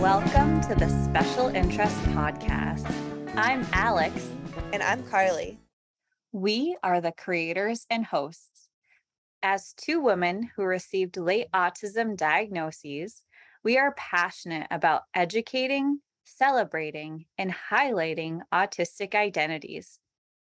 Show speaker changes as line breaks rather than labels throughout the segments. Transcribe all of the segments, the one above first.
Welcome to the Special Interest Podcast. I'm Alex.
And I'm Karly.
We are the creators and hosts. As two women who received late autism diagnoses, we are passionate about educating, celebrating, and highlighting autistic identities.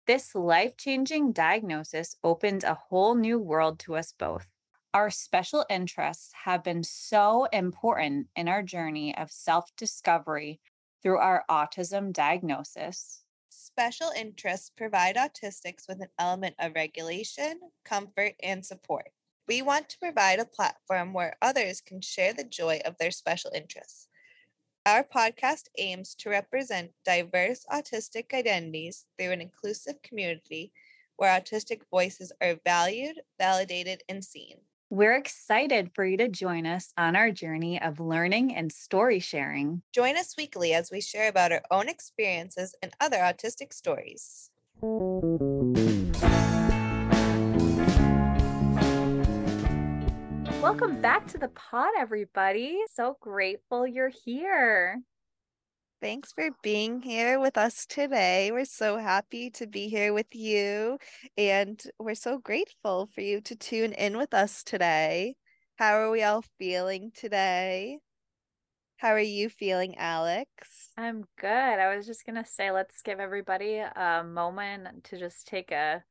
This life changing diagnosis opened a whole new world to us both. Our special interests have been so important in our journey of self discovery through our autism diagnosis.
Special interests provide autistics with an element of regulation, comfort, and support. We want to provide a platform where others can share the joy of their special interests. Our podcast aims to represent diverse autistic identities through an inclusive community where autistic voices are valued, validated, and seen.
We're excited for you to join us on our journey of learning and story sharing.
Join us weekly as we share about our own experiences and other autistic stories.
Welcome back to the pod, everybody. So grateful you're here.
Thanks for being here with us today. We're so happy to be here with you, and we're so grateful for you to tune in with us today. How are we all feeling today? How are you feeling, Alex?
I'm good. I was just going to say let's give everybody a moment to just take a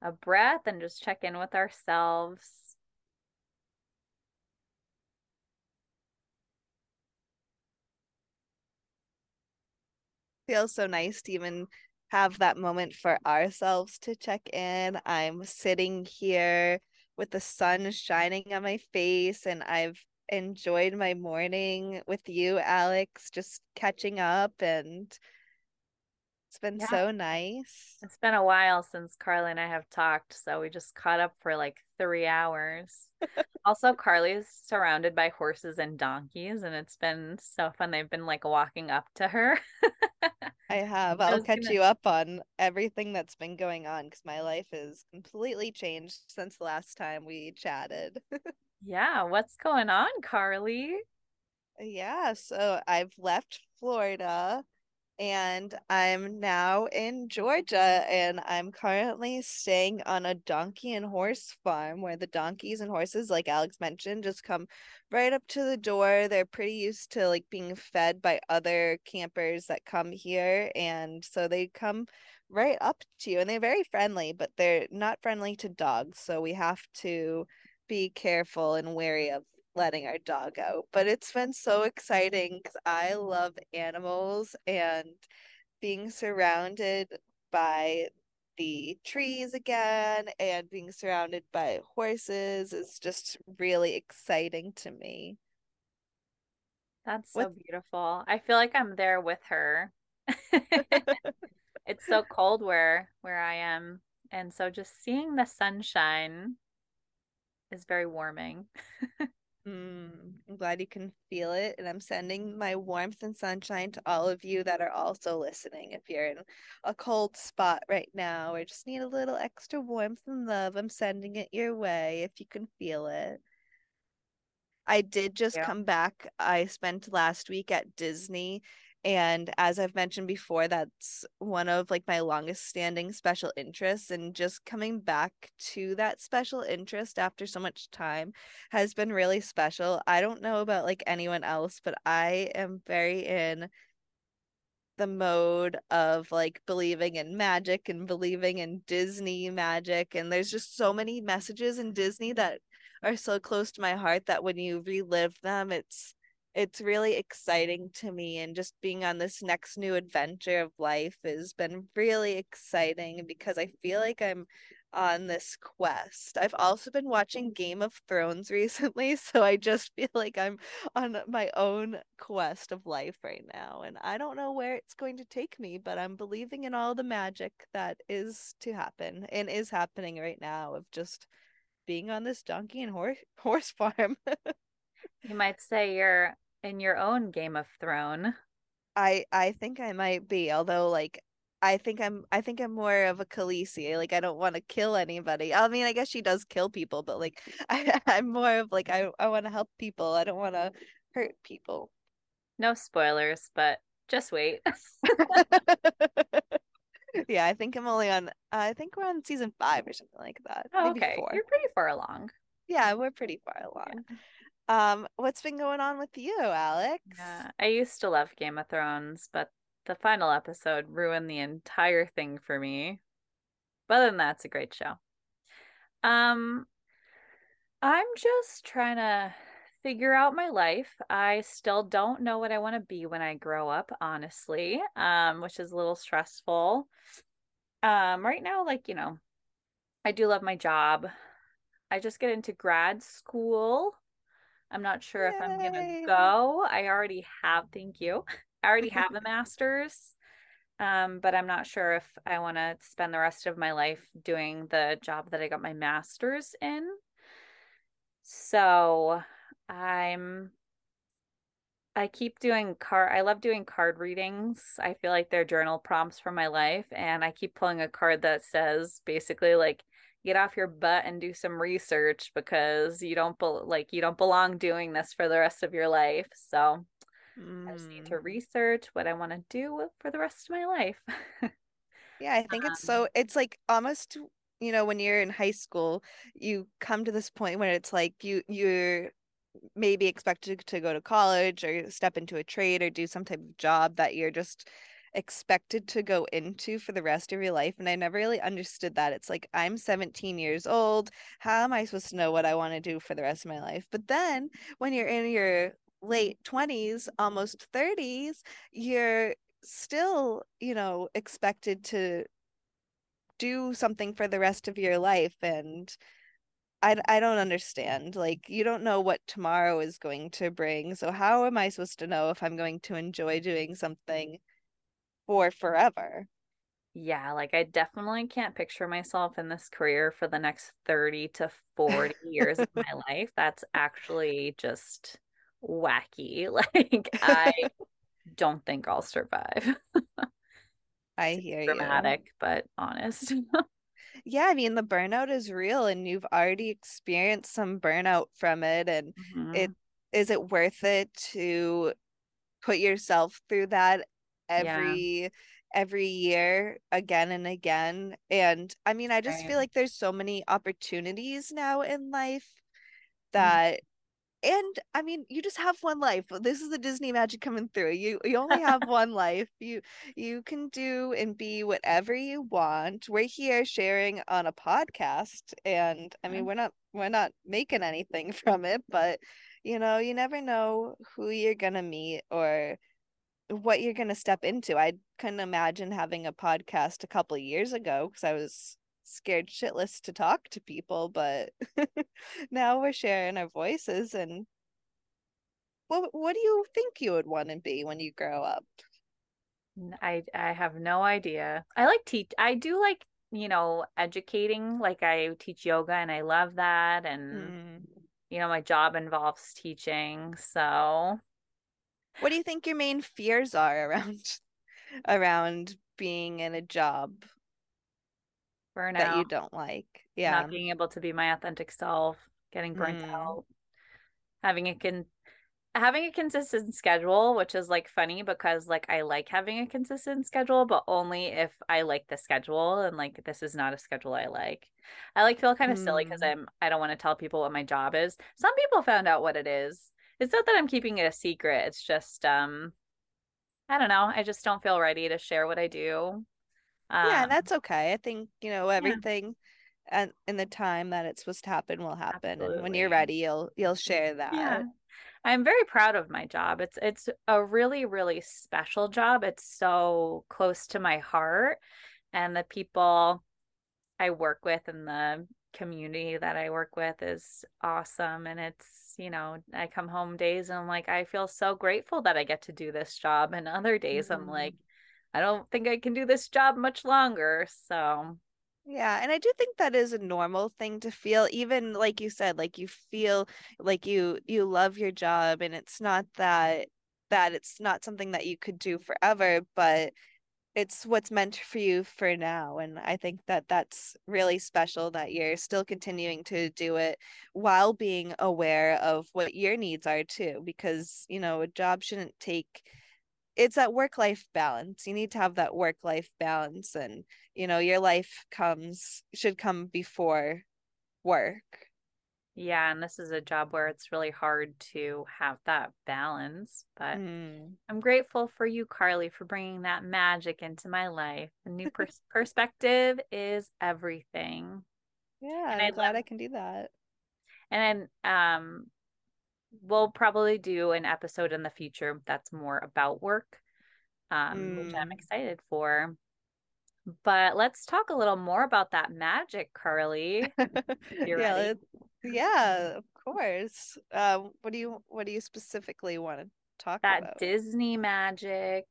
a breath and just check in with ourselves
feels so nice to even have that moment for ourselves to check in. I'm sitting here with the sun shining on my face, and I've enjoyed my morning with you, Alex, just catching up and it's been yeah. so nice.
It's been a while since Karly and I have talked, so we just caught up for like three hours. also, Karly is surrounded by horses and donkeys, and it's been so fun. They've been like walking up to her.
I have. I'll catch gonna... you up on everything that's been going on because my life has completely changed since the last time we chatted.
yeah, what's going on, Karly?
Yeah, so I've left Florida and I'm now in Georgia and I'm currently staying on a donkey and horse farm where the donkeys and horses like Alex mentioned just come right up to the door. They're pretty used to like being fed by other campers that come here and so they come right up to you and they're very friendly but they're not friendly to dogs so we have to be careful and wary of letting our dog out. But it's been so exciting because I love animals and being surrounded by the trees again and being surrounded by horses is just really exciting to me.
That's so what... beautiful. I feel like I'm there with her. it's so cold where where I am and so just seeing the sunshine is very warming.
Mm, I'm glad you can feel it. And I'm sending my warmth and sunshine to all of you that are also listening. If you're in a cold spot right now or just need a little extra warmth and love, I'm sending it your way if you can feel it. I did just yeah. come back. I spent last week at Disney and as i've mentioned before that's one of like my longest standing special interests and just coming back to that special interest after so much time has been really special. I don't know about like anyone else but i am very in the mode of like believing in magic and believing in disney magic and there's just so many messages in disney that are so close to my heart that when you relive them it's it's really exciting to me and just being on this next new adventure of life has been really exciting because I feel like I'm on this quest. I've also been watching Game of Thrones recently, so I just feel like I'm on my own quest of life right now and I don't know where it's going to take me, but I'm believing in all the magic that is to happen and is happening right now of just being on this donkey and horse horse farm.
You might say you're in your own Game of Thrones.
I I think I might be, although like I think I'm I think I'm more of a Khaleesi. Like I don't want to kill anybody. I mean, I guess she does kill people, but like I, I'm more of like I, I want to help people. I don't want to hurt people.
No spoilers, but just wait.
yeah, I think I'm only on I think we're on season five or something like that.
Oh, okay. you You're pretty far along.
Yeah, we're pretty far along. Yeah. Um, what's been going on with you, Alex?
Yeah, I used to love Game of Thrones, but the final episode ruined the entire thing for me. But other than that, it's a great show. Um, I'm just trying to figure out my life. I still don't know what I want to be when I grow up, honestly, um, which is a little stressful. Um, right now, like, you know, I do love my job. I just get into grad school. I'm not sure Yay. if I'm going to go. I already have, thank you. I already have a master's, um, but I'm not sure if I want to spend the rest of my life doing the job that I got my master's in. So I'm I keep doing card I love doing card readings. I feel like they're journal prompts for my life and I keep pulling a card that says basically like get off your butt and do some research because you don't be- like you don't belong doing this for the rest of your life. So Mm. I just need to mm. research what I want to do for the rest of my life.
yeah, I think um, it's so, it's like almost, you know, when you're in high school, you come to this point where it's like you, you're maybe expected to go to college or step into a trade or do some type of job that you're just expected to go into for the rest of your life and i never really understood that it's like i'm 17 years old how am i supposed to know what i want to do for the rest of my life but then when you're in your late 20s, almost 30s, you're still, you know, expected to do something for the rest of your life and I, I don't understand. Like, you don't know what tomorrow is going to bring. So, how am I supposed to know if I'm going to enjoy doing something for forever?
Yeah, like I definitely can't picture myself in this career for the next 30 to 40 years of my life. That's actually just wacky. Like I don't think I'll survive.
I hear
dramatic, you. but honest.
yeah, I mean the burnout is real and you've already experienced some burnout from it and mm-hmm. it is it worth it to put yourself through that every yeah. every year again and again and i mean i just right. feel like there's so many opportunities now in life mm-hmm. that and I mean, you just have one life. This is the Disney magic coming through. You you only have one life. You you can do and be whatever you want. We're here sharing on a podcast, and I mean, we're not we're not making anything from it, but you know, you never know who you're gonna meet or what you're gonna step into. I couldn't imagine having a podcast a couple years ago because I was scared shitless to talk to people, but now we're sharing our voices and what what do you think you would want to be when you grow up?
I I have no idea. I like teach I do like, you know, educating. Like I teach yoga and I love that and mm. you know, my job involves teaching. So
what do you think your main fears are around around being in a job burnout that you don't like. Yeah.
Not being able to be my authentic self, getting burnt mm. out, having a con having a consistent schedule, which is like funny because like I like having a consistent schedule, but only if I like the schedule and like this is not a schedule I like. I like feel kind of mm. silly because I'm I don't want to tell people what my job is. Some people found out what it is. It's not that I'm keeping it a secret. It's just um I don't know. I just don't feel ready to share what I do.
Um, yeah, that's okay. I think, you know, everything yeah. and in the time that it's supposed to happen will happen. Absolutely. And when you're ready, you'll you'll share that.
Yeah. I'm very proud of my job. It's it's a really really special job. It's so close to my heart and the people I work with and the community that I work with is awesome and it's, you know, I come home days and I'm like I feel so grateful that I get to do this job and other days mm-hmm. I'm like I don't think I can do this job much longer. So,
yeah, and I do think that is a normal thing to feel even like you said like you feel like you you love your job and it's not that that it's not something that you could do forever, but it's what's meant for you for now and i think that that's really special that you're still continuing to do it while being aware of what your needs are too because you know a job shouldn't take it's that work life balance. You need to have that work life balance and you know your life comes should come before work
yeah, and this is a job where it's really hard to have that balance. But mm. I'm grateful for you, Karly, for bringing that magic into my life. A new pers- perspective is everything.
Yeah, and I'm glad love- I can do that.
And then um, we'll probably do an episode in the future that's more about work, um, mm. which I'm mm. excited for. But let's talk a little more about that magic, Karly.
yeah, yeah, of course. Uh, what do you what do you specifically want to talk
that
about?
That Disney magic.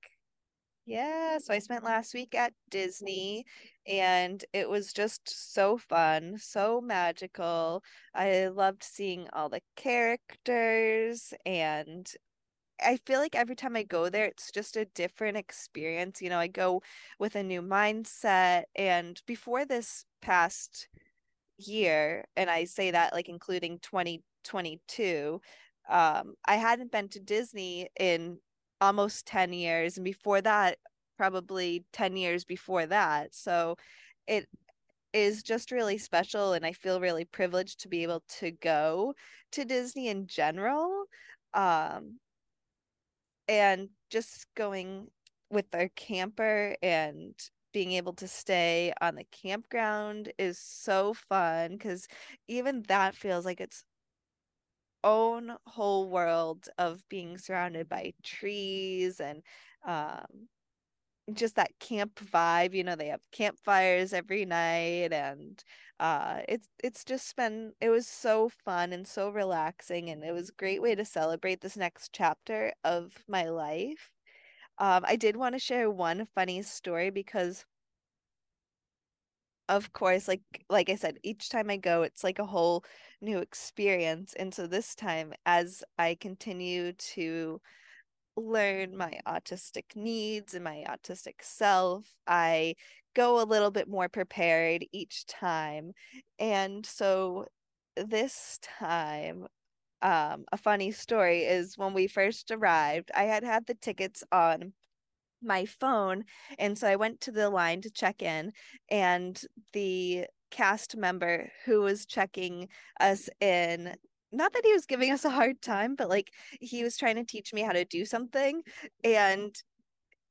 Yeah, so I spent last week at Disney and it was just so fun, so magical. I loved seeing all the characters and I feel like every time I go there, it's just a different experience. You know, I go with a new mindset. And before this past year, and I say that like including 2022, um, I hadn't been to Disney in almost 10 years. And before that, probably 10 years before that. So it is just really special. And I feel really privileged to be able to go to Disney in general. Um, and just going with our camper and being able to stay on the campground is so fun because even that feels like its own whole world of being surrounded by trees and um, just that camp vibe you know they have campfires every night and uh it's it's just been it was so fun and so relaxing and it was a great way to celebrate this next chapter of my life um i did want to share one funny story because of course like like i said each time i go it's like a whole new experience and so this time as i continue to learn my autistic needs and my autistic self. I go a little bit more prepared each time. And so this time, um, a funny story is when we first arrived, I had had the tickets on my phone. And so I went to the line to check in, and the cast member who was checking us in not that he was giving us a hard time, but like he was trying to teach me how to do something. And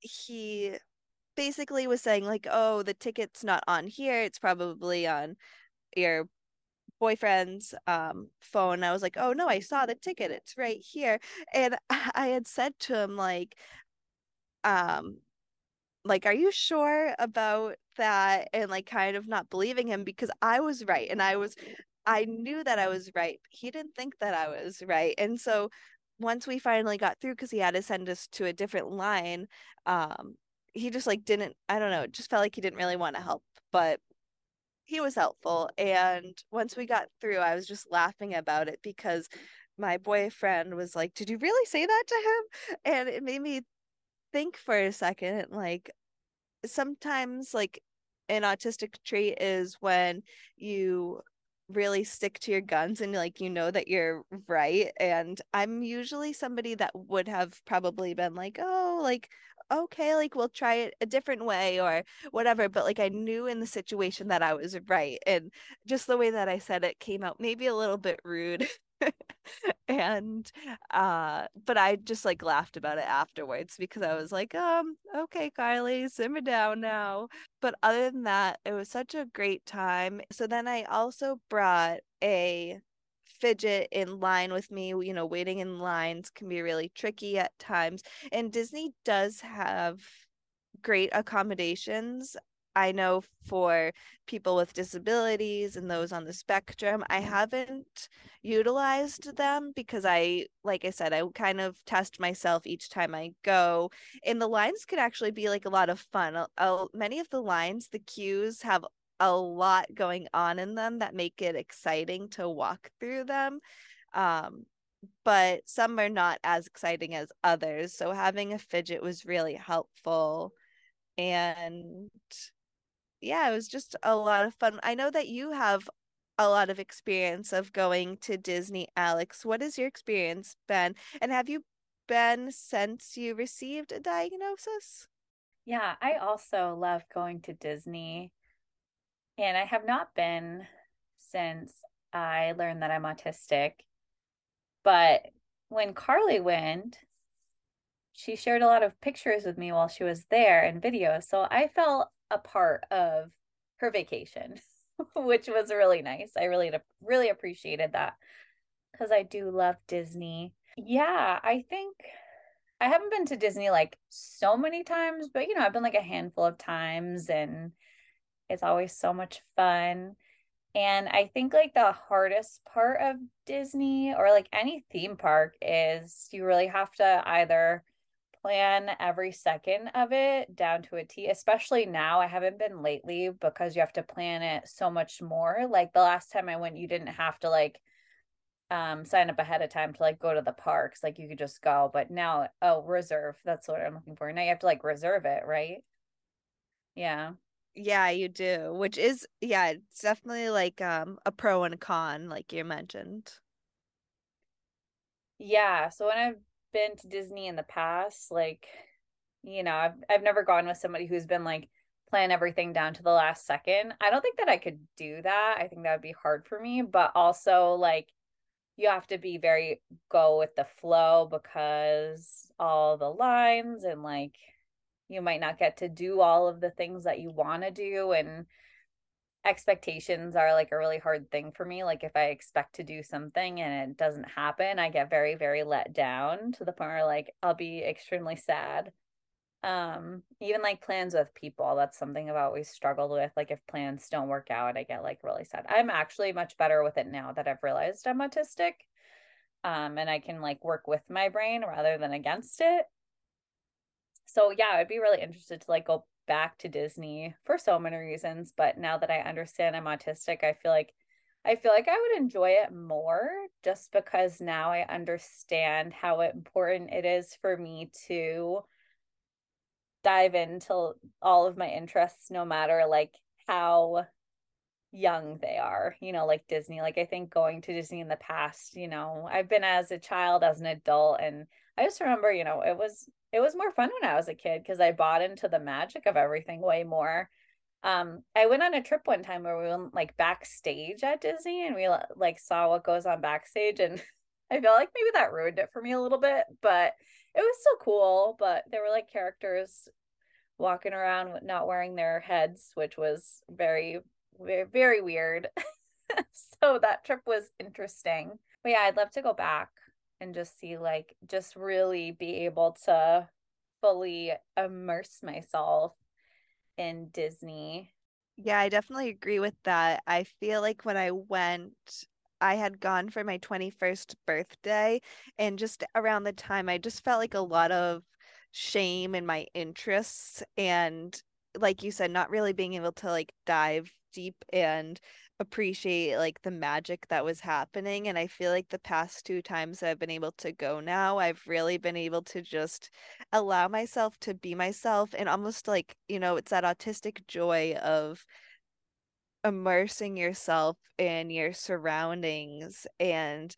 he basically was saying, like, oh, the ticket's not on here. It's probably on your boyfriend's um phone. I was like, oh no, I saw the ticket. It's right here. And I had said to him, like, um, like, are you sure about that? And like kind of not believing him because I was right. And I was I knew that I was right. He didn't think that I was right. And so once we finally got through, because he had to send us to a different line, um, he just like didn't, I don't know, it just felt like he didn't really want to help. But he was helpful. And once we got through, I was just laughing about it because my boyfriend was like, Did you really say that to him? And it made me think for a second, like sometimes like an autistic trait is when you really stick to your guns and like you know that you're right and i'm usually somebody that would have probably been like oh like okay like we'll try it a different way or whatever but like i knew in the situation that i was right and just the way that i said it came out maybe a little bit rude and uh but i just like laughed about it afterwards because i was like um okay kylie simmer down now but other than that it was such a great time so then i also brought a fidget in line with me you know waiting in lines can be really tricky at times and disney does have great accommodations I know for people with disabilities and those on the spectrum, I haven't utilized them because I, like I said, I kind of test myself each time I go. And the lines could actually be like a lot of fun. Uh, many of the lines, the queues have a lot going on in them that make it exciting to walk through them. Um, but some are not as exciting as others. So having a fidget was really helpful and yeah, it was just a lot of fun. I know that you have a lot of experience of going to Disney, Alex. What has your experience been? And have you been since you received a diagnosis?
Yeah, I also love going to Disney. And I have not been since I learned that I'm autistic. But when Karly went, she shared a lot of pictures with me while she was there and videos. So I felt a part of her vacation, which was really nice. I really, really appreciated that because I do love Disney. Yeah, I think I haven't been to Disney like so many times, but you know, I've been like a handful of times and it's always so much fun. And I think like the hardest part of Disney or like any theme park is you really have to either plan every second of it down to a T, especially now. I haven't been lately because you have to plan it so much more. Like the last time I went, you didn't have to like um sign up ahead of time to like go to the parks. Like you could just go. But now, oh, reserve. That's what I'm looking for. Now you have to like reserve it, right? Yeah.
Yeah, you do. Which is yeah, it's definitely like um a pro and a con, like you mentioned.
Yeah. So when I've been to Disney in the past, like, you know, I've I've never gone with somebody who's been like plan everything down to the last second. I don't think that I could do that. I think that would be hard for me, but also like you have to be very go with the flow because all the lines and like you might not get to do all of the things that you want to do and expectations are like a really hard thing for me. Like if I expect to do something and it doesn't happen, I get very, very let down to the point where like I'll be extremely sad. Um, even like plans with people, that's something I've always struggled with. Like if plans don't work out, I get like really sad. I'm actually much better with it now that I've realized I'm autistic. Um, and I can like work with my brain rather than against it. So yeah, I'd be really interested to like go back to Disney for so many reasons, but now that I understand I'm autistic, I feel like I feel like I would enjoy it more just because now I understand how important it is for me to dive into all of my interests no matter like how young they are you know like disney. Like i think going to disney in the past you know i've been as a child as an adult and i just remember you know it was it was more fun when I was a kid because I bought into the magic of everything way more. Um, I went on a trip one time where we went like backstage at Disney and we like saw what goes on backstage and I feel like maybe that ruined it for me a little bit, but it was still cool. But there were like characters walking around not wearing their heads, which was very, very, very weird. so that trip was interesting. But yeah, I'd love to go back and just see like just really be able to fully immerse myself in Disney.
Yeah, I definitely agree with that. I feel like when I went, I had gone for my 21st birthday, and just around the time, I just felt like a lot of shame in my interests. And like you said, not really being able to like dive deep and appreciate like the magic that was happening and i feel like the past two times i've been able to go now i've really been able to just allow myself to be myself and almost like you know it's that autistic joy of immersing yourself in your surroundings and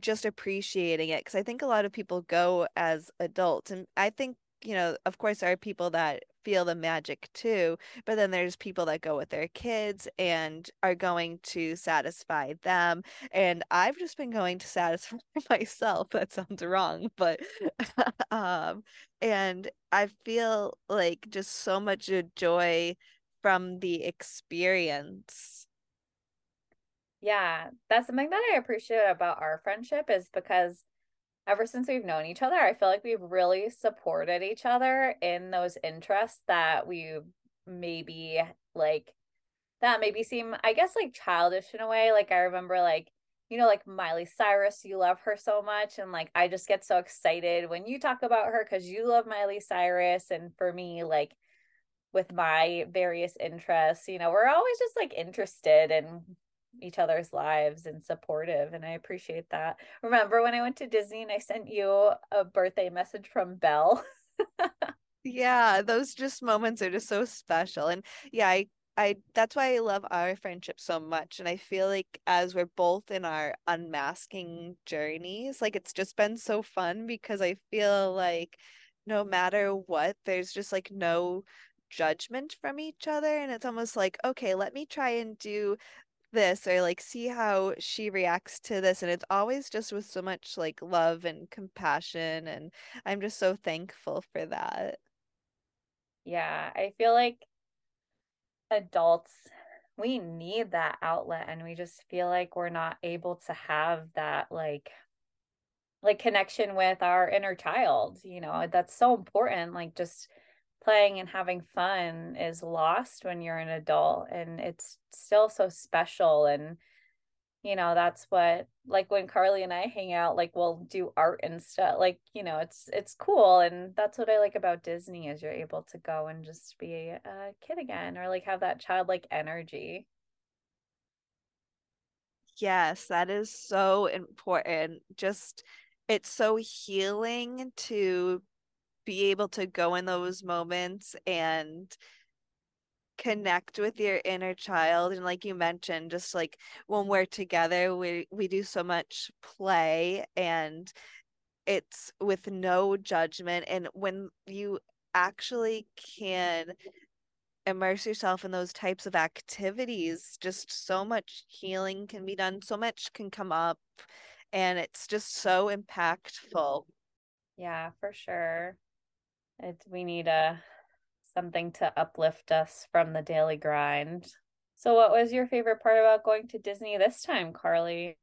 just appreciating it because i think a lot of people go as adults and i think you know of course there are people that feel the magic too. But then there's people that go with their kids and are going to satisfy them. And I've just been going to satisfy myself. That sounds wrong, but um and I feel like just so much joy from the experience.
Yeah, that's something that I appreciate about our friendship is because ever since we've known each other, I feel like we've really supported each other in those interests that we maybe like that maybe seem I guess like childish in a way. Like I remember like you know like Miley Cyrus, you love her so much and like I just get so excited when you talk about her cuz you love Miley Cyrus and for me like with my various interests, you know, we're always just like interested in each other's lives and supportive and I appreciate that. Remember when I went to Disney and I sent you a birthday message from Belle?
Yeah, those just moments are just so special. And yeah, I I that's why I love our friendship so much. And I feel like as we're both in our unmasking journeys, like it's just been so fun because I feel like no matter what, there's just like no judgment from each other. And it's almost like, okay, let me try and do this or like see how she reacts to this. And it's always just with so much like love and compassion. And I'm just so thankful for that.
Yeah, I feel like adults we need that outlet and we just feel like we're not able to have that like like connection with our inner child you know that's so important like just playing and having fun is lost when you're an adult and it's still so special and you know that's what like when Karly and i hang out like we'll do art and stuff like you know it's it's cool and that's what i like about disney is you're able to go and just be a kid again or like have that childlike energy.
Yes that is so important just it's so healing to be able to go in those moments and connect with your inner child and like you mentioned just like when we're together we we do so much play and it's with no judgment and when you actually can immerse yourself in those types of activities just so much healing can be done so much can come up and it's just so impactful.
Yeah for sure it's we need a something to uplift us from the daily grind. So, what was your favorite part about going to Disney this time, Karly?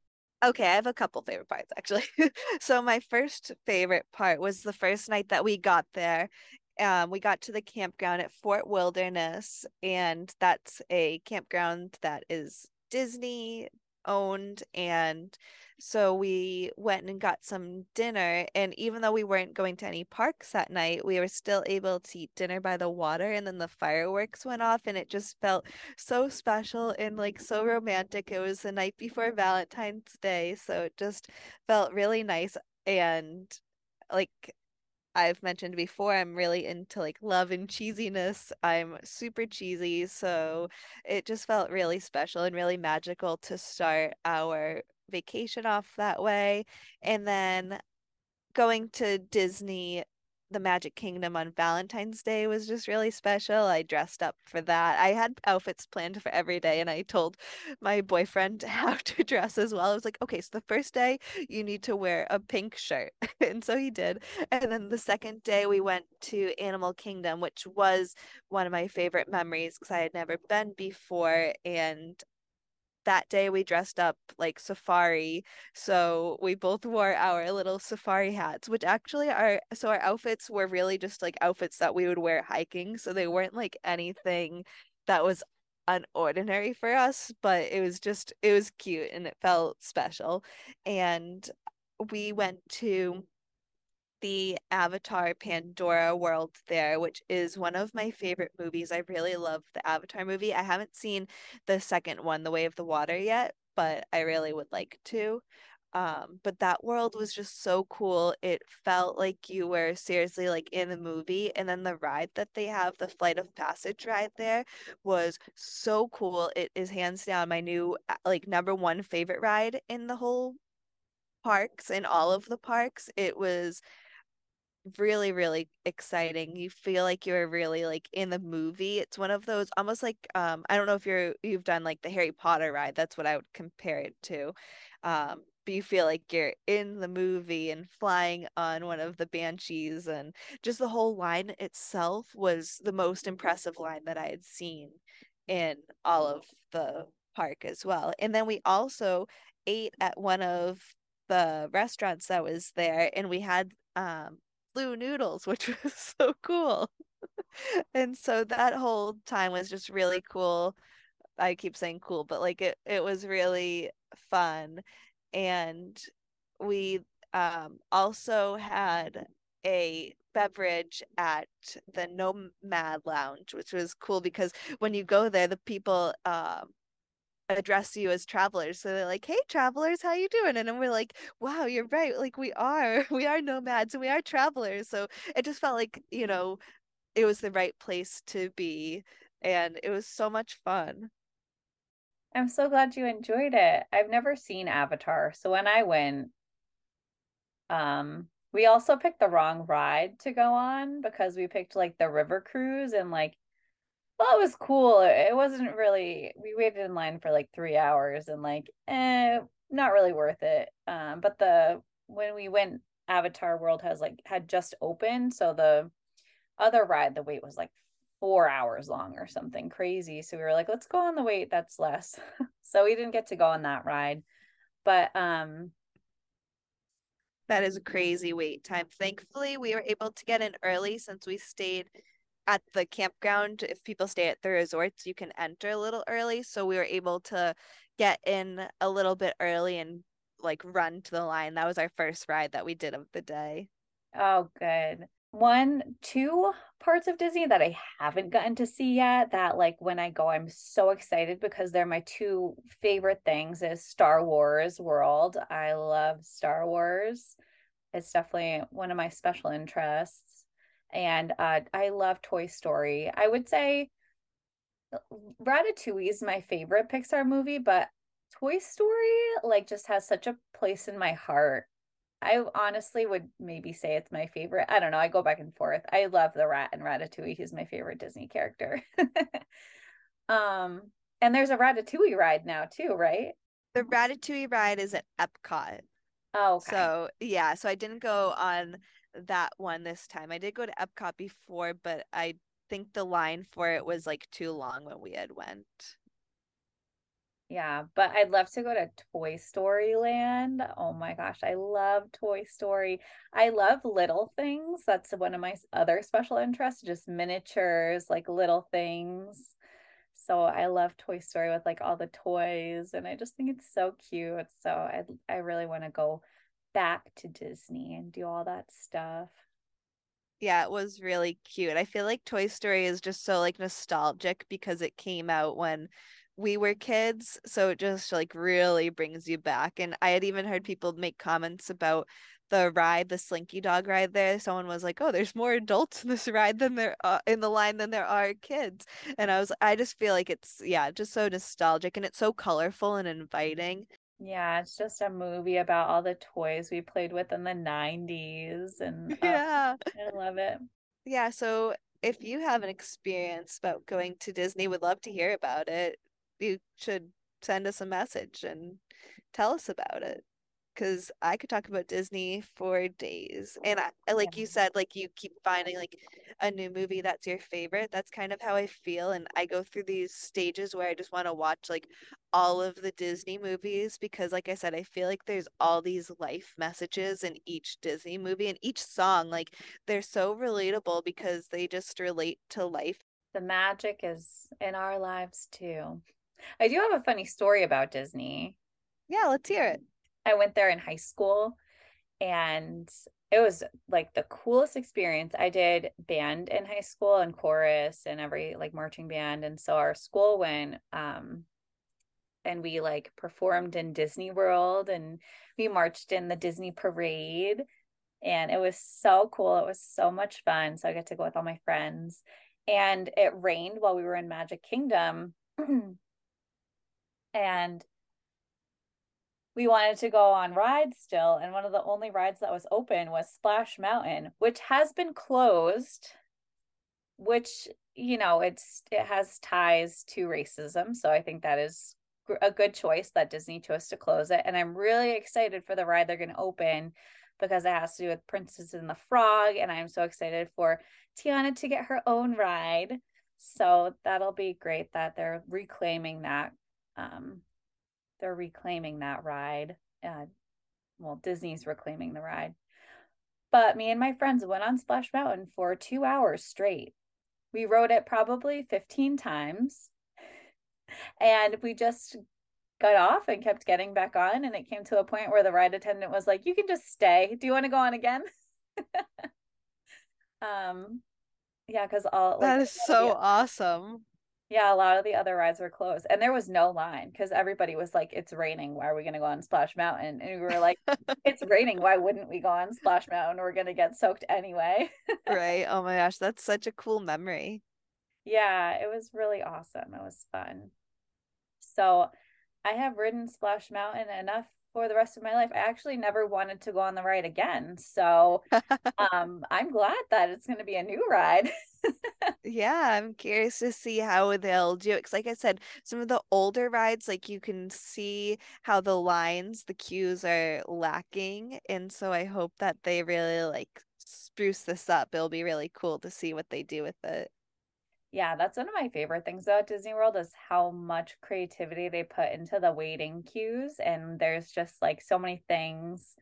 Okay, I have a couple favorite parts actually. so, my first favorite part was the first night that we got there. Um, we got to the campground at Fort Wilderness, and that's a campground that is Disney owned and so we went and got some dinner. And even though we weren't going to any parks that night, we were still able to eat dinner by the water. And then the fireworks went off, and it just felt so special and like so romantic. It was the night before Valentine's Day. So it just felt really nice. And like I've mentioned before, I'm really into like love and cheesiness. I'm super cheesy, so it just felt really special and really magical to start our vacation off that way. And then going to Disney, the Magic Kingdom on Valentine's Day was just really special. I dressed up for that. I had outfits planned for every day, and I told my boyfriend how to dress as well. I was like, okay, so the first day you need to wear a pink shirt. and so he did. And then the second day we went to Animal Kingdom, which was one of my favorite memories because I had never been before. And that day we dressed up like safari so we both wore our little safari hats which actually are so our outfits were really just like outfits that we would wear hiking so they weren't like anything that was unordinary for us but it was just it was cute and it felt special and we went to the Avatar Pandora world there, which is one of my favorite movies. I really love the Avatar movie. I haven't seen the second one, The Way of the Water, yet, but I really would like to. Um, but that world was just so cool. It felt like you were seriously like in the movie. And then the ride that they have, the Flight of Passage ride there, was so cool. It is hands down my new like number one favorite ride in the whole parks in all of the parks. It was really really exciting. You feel like you're really like in the movie. It's one of those almost like um i don't know if you're you've done like the harry potter ride that's what i would compare it to um but you feel like you're in the movie and flying on one of the banshees and just the whole line itself was the most impressive line that i had seen in all of the park as well. And then we also ate at one of the restaurants that was there and we had um blue noodles, which was so cool. and so that whole time was just really cool. I keep saying cool, but like it it was really fun. And we um also had a beverage at the Nomad Lounge, which was cool because when you go there, the people um address you as travelers. So they're like, "Hey, travelers, how you doing?" And then we're like, "Wow, you're right. Like we are, we are nomads and we are travelers." So it just felt like you know it was the right place to be and it was so much fun.
I'm so glad you enjoyed it. I've never seen Avatar, so when I went um we also picked the wrong ride to go on because we picked like the river cruise and like well, it was cool. It wasn't really we waited in line for like 3 hours and like eh not really worth it. Um but the when we went Avatar World has like had just opened, so the other ride the wait was like four hours long or something crazy. So we were like, let's go on the wait that's less. so we didn't get to go on that ride. But um
that is a crazy wait time. Thankfully, we were able to get in early since we stayed at the campground. If people stay at the resorts, you can enter a little early. So we were able to get in a little bit early and like run to the line. That was our first ride that we did of the day.
Oh, good one, two parts of Disney that I haven't gotten to see yet that like when I go I'm so excited because they're my two favorite things is Star Wars World. I love Star Wars. It's definitely one of my special interests. And uh, I love Toy Story. I would say Ratatouille is my favorite Pixar movie, but Toy Story like just has such a place in my heart I honestly would maybe say it's my favorite. I don't know. I go back and forth. I love the rat and Ratatouille. He's my favorite Disney character. um, and there's a Ratatouille ride now too, right?
The Ratatouille ride is at Epcot.
Oh, okay.
so yeah. So I didn't go on that one this time. I did go to Epcot before, but I think the line for it was like too long when we had went.
Yeah, but I'd love to go to Toy Story Land. Oh my gosh, I love Toy Story. I love little things. That's one of my other special interests, just miniatures, like little things. So I love Toy Story with like all the toys and I just think it's so cute. So I I really want to go back to Disney and do all that stuff.
Yeah, it was really cute. I feel like Toy Story is just so like nostalgic because it came out when we were kids so it just like really brings you back and i had even heard people make comments about the ride the slinky dog ride there someone was like oh there's more adults in this ride than there are in the line than there are kids and i was i just feel like it's yeah just so nostalgic and it's so colorful and inviting
yeah it's just a movie about all the toys we played with in the 90s and oh,
yeah.
I love it.
Yeah so if you have an experience about going to disney would love to hear about it. You should send us a message and tell us about it because I could talk about Disney for days. And I, like you said, like you keep finding like a new movie that's your favorite. That's kind of how I feel. And I go through these stages where I just want to watch like all of the Disney movies because, like I said, I feel like there's all these life messages in each Disney movie and each song. Like they're so relatable because they just relate to life.
The magic is in our lives too. I do have a funny story about Disney.
Yeah, let's hear it.
I went there in high school and it was like the coolest experience. I did band in high school and chorus and every like marching band. And so our school went um and we like performed in Disney World and we marched in the Disney parade. And it was so cool. It was so much fun. So I got to go with all my friends. And it rained while we were in Magic Kingdom. and we wanted to go on rides still and one of the only rides that was open was splash mountain which has been closed which you know it's it has ties to racism so i think that is a good choice that disney chose to close it and i'm really excited for the ride they're going to open because it has to do with princess and the frog and i'm so excited for tiana to get her own ride so that'll be great that they're reclaiming that um, they're reclaiming that ride. Uh, well, Disney's reclaiming the ride. But me and my friends went on Splash Mountain for two hours straight. We rode it probably 15 times. And we just got off and kept getting back on. And it came to a point where the ride attendant was like, You can just stay. Do you want to go on again? um, yeah, because all
that like, is so yeah. awesome
Yeah, a lot of the other rides were closed, and there was no line because everybody was like, "It's raining. Why are we going to go on Splash Mountain?" And we were like, "It's raining. Why wouldn't we go on Splash Mountain? We're going to get soaked anyway."
right. Oh my gosh, that's such a cool memory.
Yeah, it was really awesome. It was fun. So, I have ridden Splash Mountain enough for the rest of my life. I actually never wanted to go on the ride again. So um, I'm glad that it's going to be a new ride.
yeah, I'm curious to see how they'll do it. Because, like I said, some of the older rides, like you can see how the lines, the queues are lacking. And so I hope that they really like spruce this up. It'll be really cool to see what they do with it.
Yeah, that's one of my favorite things about Disney World is how much creativity they put into the waiting queues. And there's just like so many things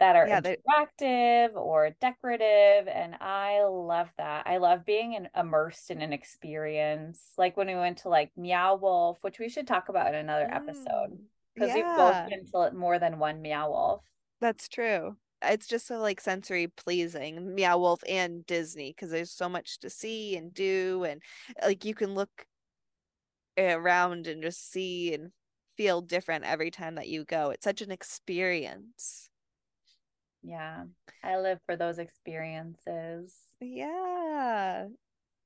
that are yeah, interactive or decorative. And I love that. I love being in, immersed in an experience. Like when we went to like Meow Wolf, which we should talk about in another mm, episode. Because yeah. we've both been to more than one Meow Wolf.
That's true it's just so like sensory pleasing meow wolf and disney because there's so much to see and do and uh, like you can look around and just see and feel different every time that you go it's such an experience.
Yeah i live for those experiences.
Yeah.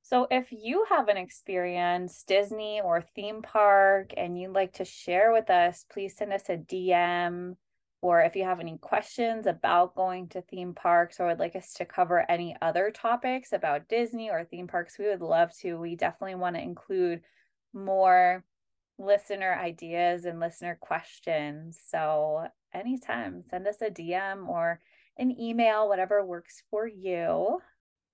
So if you have an experience disney or theme park and you'd like to share with us please send us a dm or if you have any questions about going to theme parks or would like us to cover any other topics about Disney or theme parks, we would love to. We definitely want to include more listener ideas and listener questions. So, anytime, send us a DM or an email, whatever works for you.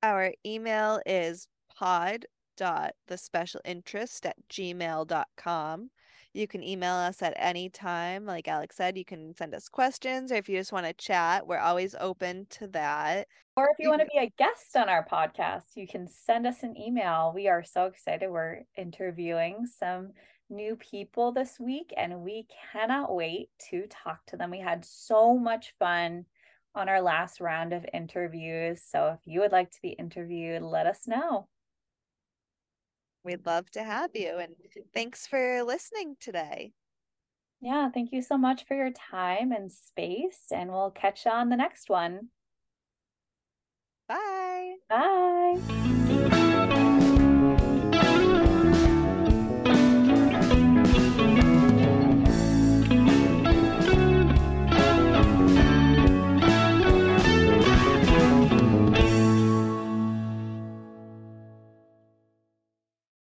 Our email is pod dot the special interest at gmail.com you can email us at any time. Like Alex said, you can send us questions or if you just want to chat, we're always open to that.
Or if you, you want to be a guest on our podcast, you can send us an email. We are so excited. We're interviewing some new people this week and we cannot wait to talk to them. We had so much fun on our last round of interviews. So if you would like to be interviewed, let us know.
We'd love to have you. And thanks for listening today.
Yeah, thank you so much for your time and space. And we'll catch you on the next one.
Bye.
Bye.